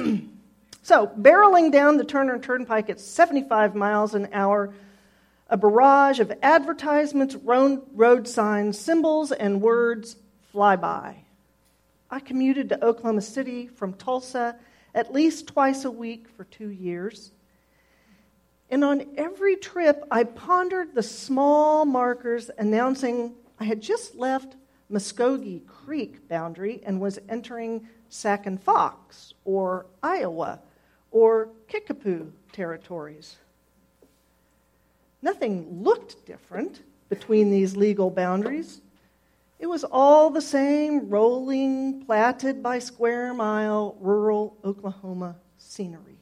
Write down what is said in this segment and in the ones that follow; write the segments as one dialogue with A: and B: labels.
A: so, barreling down the Turner Turnpike at 75 miles an hour, a barrage of advertisements, road signs, symbols, and words fly by. I commuted to Oklahoma City from Tulsa at least twice a week for two years. And on every trip, I pondered the small markers announcing I had just left Muskogee Creek boundary and was entering Sac and Fox or Iowa or Kickapoo territories. Nothing looked different between these legal boundaries. It was all the same rolling, platted by square mile, rural Oklahoma scenery.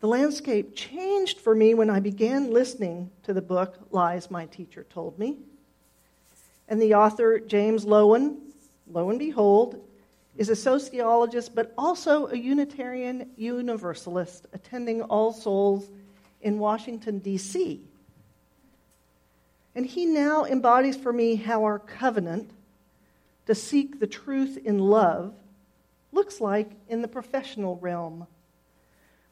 A: The landscape changed for me when I began listening to the book Lies My Teacher Told Me. And the author, James Loewen, lo and behold, is a sociologist but also a Unitarian Universalist attending All Souls in Washington, D.C. And he now embodies for me how our covenant to seek the truth in love looks like in the professional realm.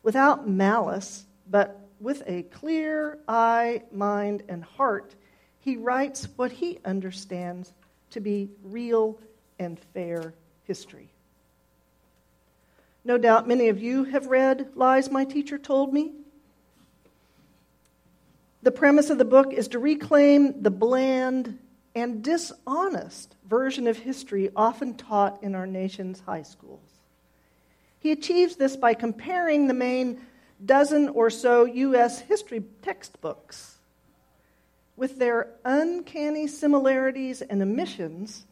A: Without malice, but with a clear eye, mind, and heart, he writes what he understands to be real and fair history. No doubt many of you have read Lies My Teacher Told Me. The premise of the book is to reclaim the bland and dishonest version of history often taught in our nation's high schools. He achieves this by comparing the main dozen or so U.S. history textbooks. With their uncanny similarities and omissions,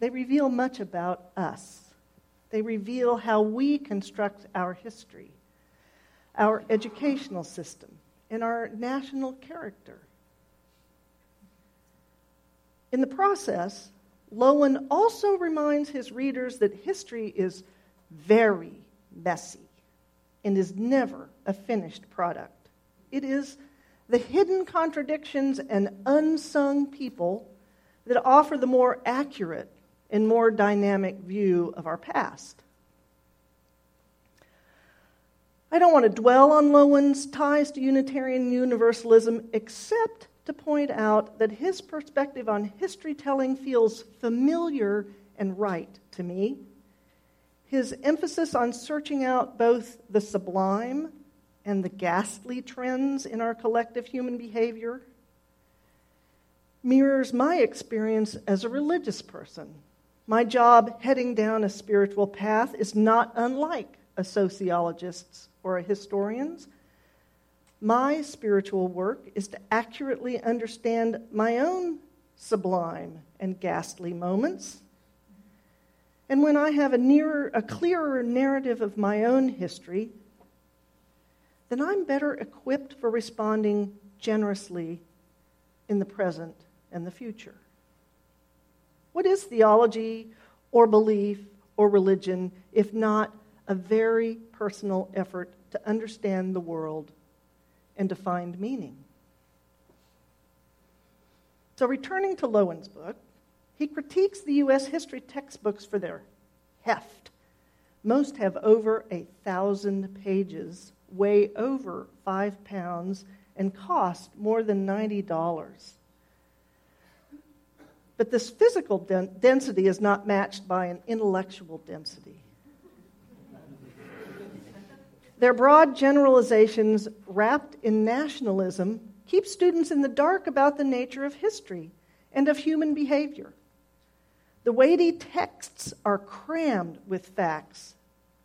A: they reveal much about us. They reveal how we construct our history, our educational system, and our national character. In the process, Loewen also reminds his readers that history is very messy and is never a finished product. It is the hidden contradictions and unsung people that offer the more accurate and more dynamic view of our past. I don't want to dwell on Loewen's ties to Unitarian Universalism except to point out that his perspective on history telling feels familiar and right to me. His emphasis on searching out both the sublime and the ghastly trends in our collective human behavior mirrors my experience as a religious person my job heading down a spiritual path is not unlike a sociologist's or a historian's. My spiritual work is to accurately understand my own sublime and ghastly moments. And when I have a nearer, a clearer narrative of my own history, then I'm better equipped for responding generously in the present and the future. What is theology or belief or religion if not a very personal effort to understand the world and to find meaning? So, returning to Loewen's book, he critiques the U.S. history textbooks for their heft. Most have over a thousand pages, weigh over five pounds, and cost more than $90. But this physical density is not matched by an intellectual density. Their broad generalizations, wrapped in nationalism, keep students in the dark about the nature of history and of human behavior. The weighty texts are crammed with facts,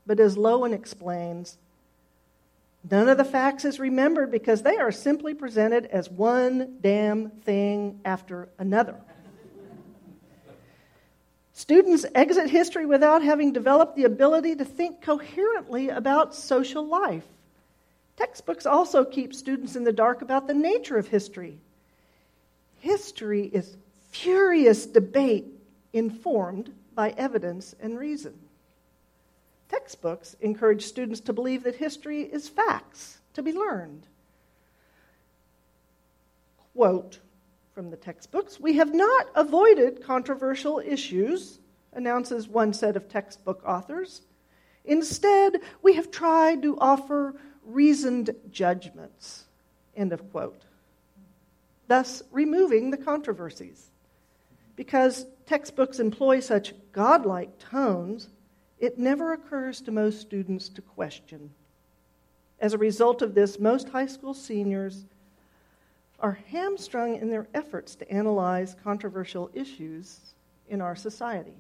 A: but as Loewen explains, none of the facts is remembered because they are simply presented as one damn thing after another. Students exit history without having developed the ability to think coherently about social life. Textbooks also keep students in the dark about the nature of history. History is furious debate informed by evidence and reason. Textbooks encourage students to believe that history is facts to be learned. Quote, from the textbooks. We have not avoided controversial issues announces one set of textbook authors. Instead, we have tried to offer reasoned judgments. End of quote. Thus, removing the controversies. Because textbooks employ such godlike tones, it never occurs to most students to question. As a result of this, most high school seniors are hamstrung in their efforts to analyze controversial issues in our society.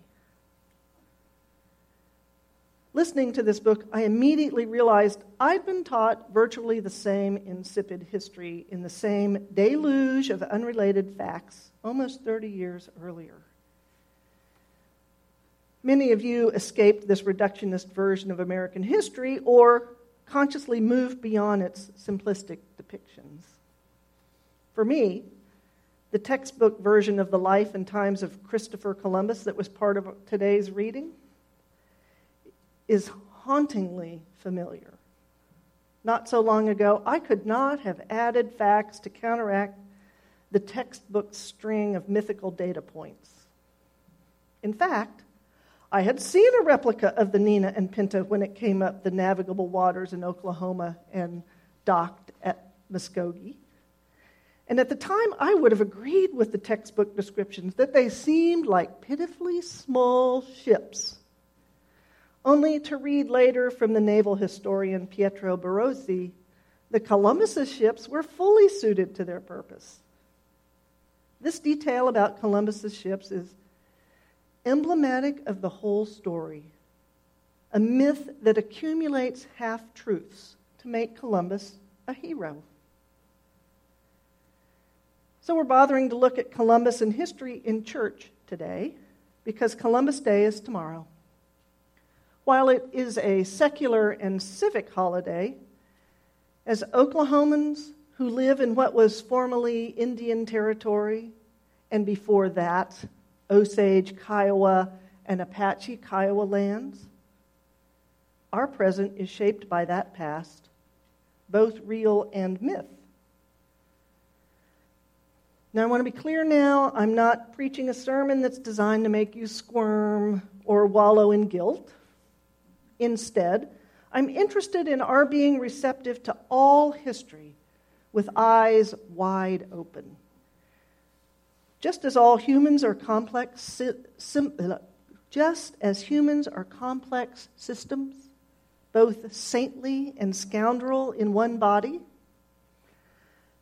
A: Listening to this book, I immediately realized I'd been taught virtually the same insipid history in the same deluge of unrelated facts almost 30 years earlier. Many of you escaped this reductionist version of American history or consciously moved beyond its simplistic depictions. For me, the textbook version of the life and times of Christopher Columbus that was part of today's reading is hauntingly familiar. Not so long ago, I could not have added facts to counteract the textbook string of mythical data points. In fact, I had seen a replica of the Nina and Pinta when it came up the navigable waters in Oklahoma and docked at Muskogee. And at the time, I would have agreed with the textbook descriptions that they seemed like pitifully small ships. Only to read later from the naval historian Pietro Barozzi, the Columbus's ships were fully suited to their purpose. This detail about Columbus's ships is emblematic of the whole story, a myth that accumulates half truths to make Columbus a hero. So we're bothering to look at Columbus and history in church today because Columbus Day is tomorrow. While it is a secular and civic holiday, as Oklahomans who live in what was formerly Indian Territory, and before that, Osage, Kiowa, and Apache Kiowa lands, our present is shaped by that past, both real and myth. Now, I want to be clear now I'm not preaching a sermon that's designed to make you squirm or wallow in guilt. Instead, I'm interested in our being receptive to all history with eyes wide open. Just as all humans are complex, uh, just as humans are complex systems, both saintly and scoundrel in one body,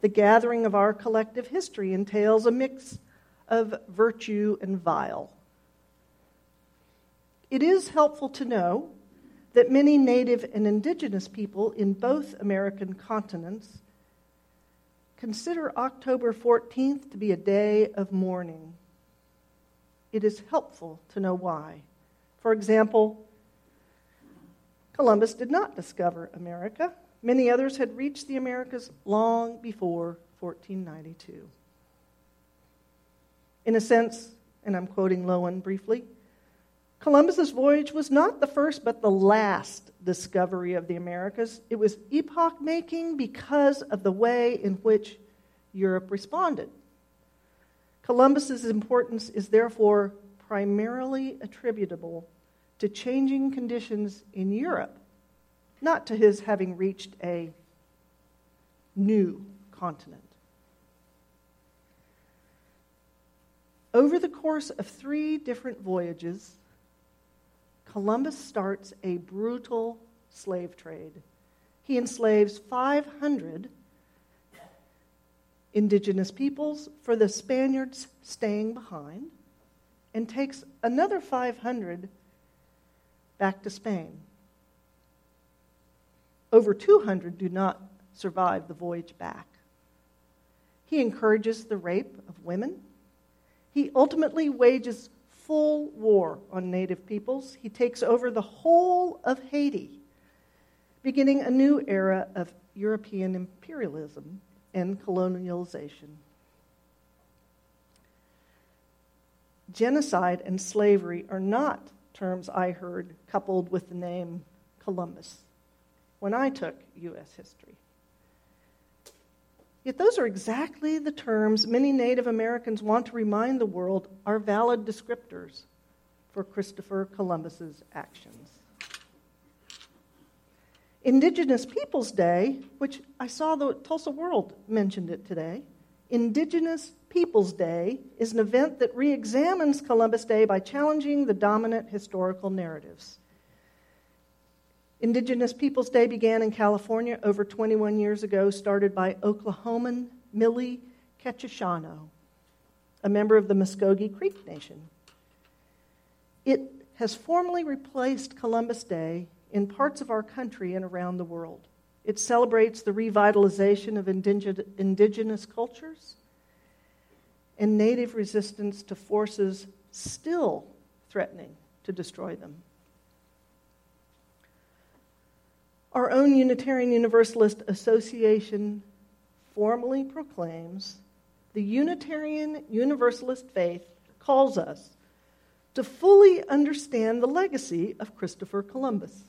A: the gathering of our collective history entails a mix of virtue and vile. It is helpful to know that many native and indigenous people in both American continents consider October 14th to be a day of mourning. It is helpful to know why. For example, Columbus did not discover America. Many others had reached the Americas long before 1492. In a sense, and I'm quoting Loewen briefly, Columbus's voyage was not the first but the last discovery of the Americas. It was epoch making because of the way in which Europe responded. Columbus's importance is therefore primarily attributable to changing conditions in Europe not to his having reached a new continent. Over the course of three different voyages, Columbus starts a brutal slave trade. He enslaves 500 indigenous peoples for the Spaniards staying behind and takes another 500 back to Spain. Over 200 do not survive the voyage back. He encourages the rape of women. He ultimately wages full war on native peoples. He takes over the whole of Haiti, beginning a new era of European imperialism and colonialization. Genocide and slavery are not terms I heard coupled with the name Columbus when I took U.S. history. Yet those are exactly the terms many Native Americans want to remind the world are valid descriptors for Christopher Columbus's actions. Indigenous Peoples Day, which I saw the Tulsa World mentioned it today. Indigenous Peoples Day is an event that re examines Columbus Day by challenging the dominant historical narratives. Indigenous Peoples Day began in California over 21 years ago, started by Oklahoman Millie Quechichano, a member of the Muskogee Creek Nation. It has formally replaced Columbus Day in parts of our country and around the world. It celebrates the revitalization of indigenous cultures and native resistance to forces still threatening to destroy them. Our own Unitarian Universalist Association formally proclaims the Unitarian Universalist faith calls us to fully understand the legacy of Christopher Columbus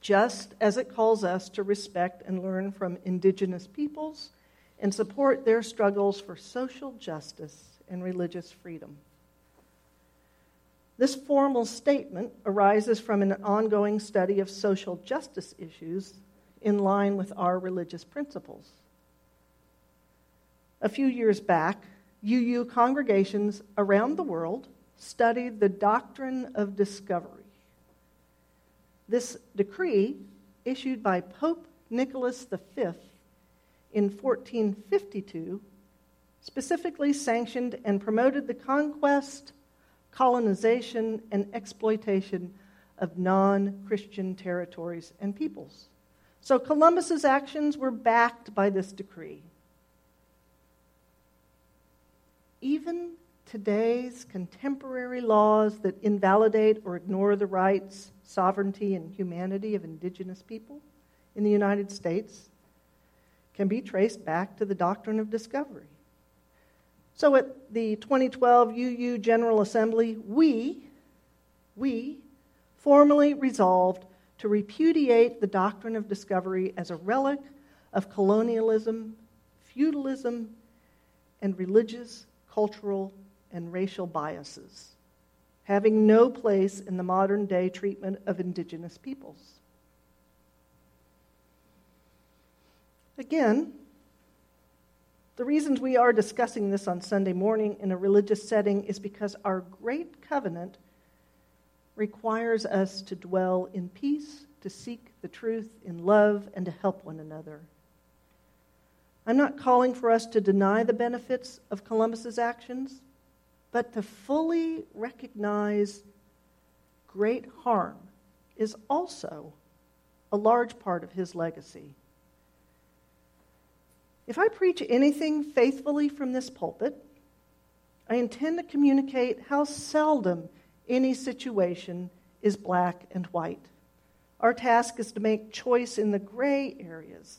A: just as it calls us to respect and learn from indigenous peoples and support their struggles for social justice and religious freedom. This formal statement arises from an ongoing study of social justice issues in line with our religious principles. A few years back, UU congregations around the world studied the doctrine of discovery this decree, issued by Pope Nicholas V in 1452, specifically sanctioned and promoted the conquest, colonization, and exploitation of non Christian territories and peoples. So Columbus's actions were backed by this decree. Even today's contemporary laws that invalidate or ignore the rights, sovereignty, and humanity of indigenous people in the United States can be traced back to the doctrine of discovery. So at the 2012 UU General Assembly, we, we formally resolved to repudiate the doctrine of discovery as a relic of colonialism, feudalism, and religious, cultural, and racial biases, having no place in the modern day treatment of indigenous peoples. Again, the reasons we are discussing this on Sunday morning in a religious setting is because our great covenant requires us to dwell in peace, to seek the truth in love, and to help one another. I'm not calling for us to deny the benefits of Columbus's actions but to fully recognize great harm is also a large part of his legacy. If I preach anything faithfully from this pulpit, I intend to communicate how seldom any situation is black and white. Our task is to make choice in the gray areas.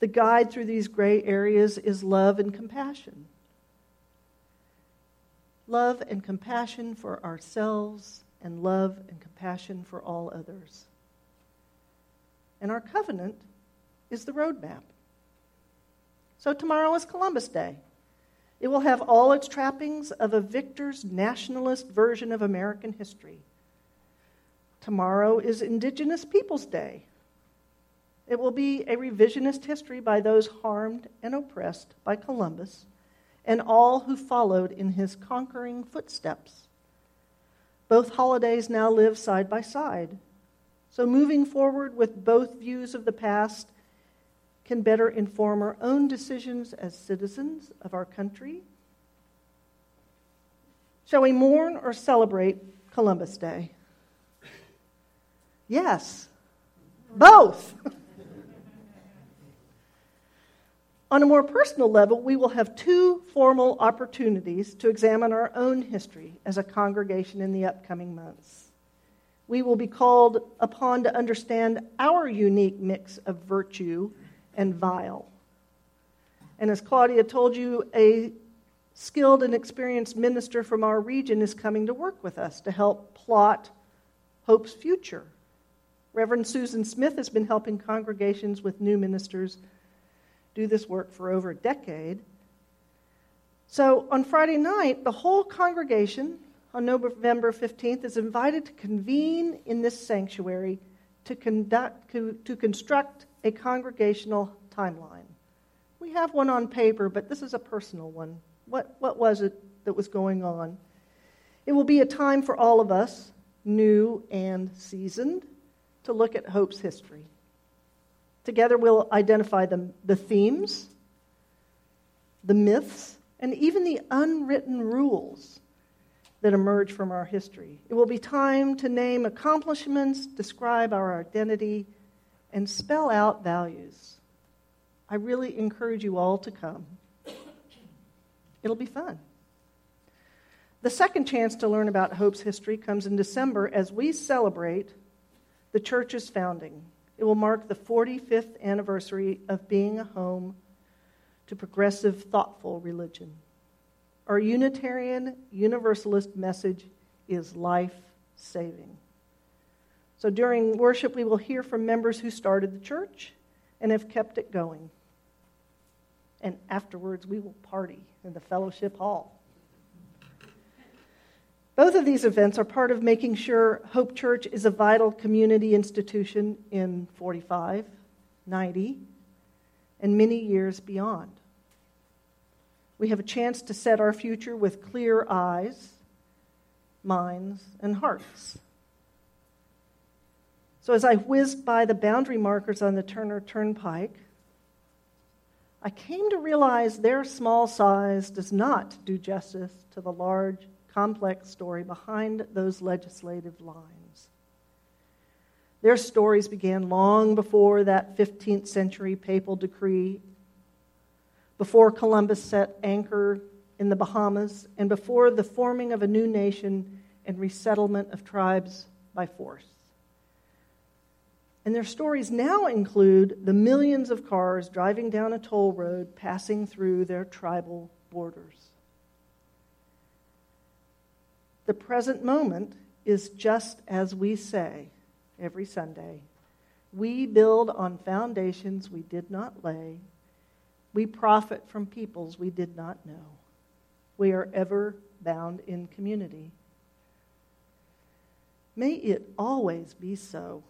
A: The guide through these gray areas is love and compassion love and compassion for ourselves, and love and compassion for all others. And our covenant is the roadmap. So tomorrow is Columbus Day. It will have all its trappings of a victor's nationalist version of American history. Tomorrow is Indigenous Peoples Day. It will be a revisionist history by those harmed and oppressed by Columbus and all who followed in his conquering footsteps. Both holidays now live side by side. So, moving forward with both views of the past can better inform our own decisions as citizens of our country. Shall we mourn or celebrate Columbus Day? Yes, both. On a more personal level, we will have two formal opportunities to examine our own history as a congregation in the upcoming months. We will be called upon to understand our unique mix of virtue and vile. And as Claudia told you, a skilled and experienced minister from our region is coming to work with us to help plot Hope's future. Reverend Susan Smith has been helping congregations with new ministers do this work for over a decade. So on Friday night, the whole congregation, on November 15th is invited to convene in this sanctuary to, conduct, to, to construct a congregational timeline. We have one on paper, but this is a personal one. What, what was it that was going on? It will be a time for all of us, new and seasoned, to look at hope's history. Together, we'll identify the, the themes, the myths, and even the unwritten rules that emerge from our history. It will be time to name accomplishments, describe our identity, and spell out values. I really encourage you all to come. It'll be fun. The second chance to learn about Hope's history comes in December as we celebrate the church's founding. It will mark the 45th anniversary of being a home to progressive, thoughtful religion. Our Unitarian Universalist message is life saving. So during worship, we will hear from members who started the church and have kept it going. And afterwards, we will party in the fellowship hall. Both of these events are part of making sure Hope Church is a vital community institution in 45, 90, and many years beyond. We have a chance to set our future with clear eyes, minds, and hearts. So, as I whizzed by the boundary markers on the Turner Turnpike, I came to realize their small size does not do justice to the large complex story behind those legislative lines. Their stories began long before that 15th century papal decree, before Columbus set anchor in the Bahamas, and before the forming of a new nation and resettlement of tribes by force. And their stories now include the millions of cars driving down a toll road passing through their tribal borders. The present moment is just as we say every Sunday. We build on foundations we did not lay. We profit from peoples we did not know. We are ever bound in community. May it always be so.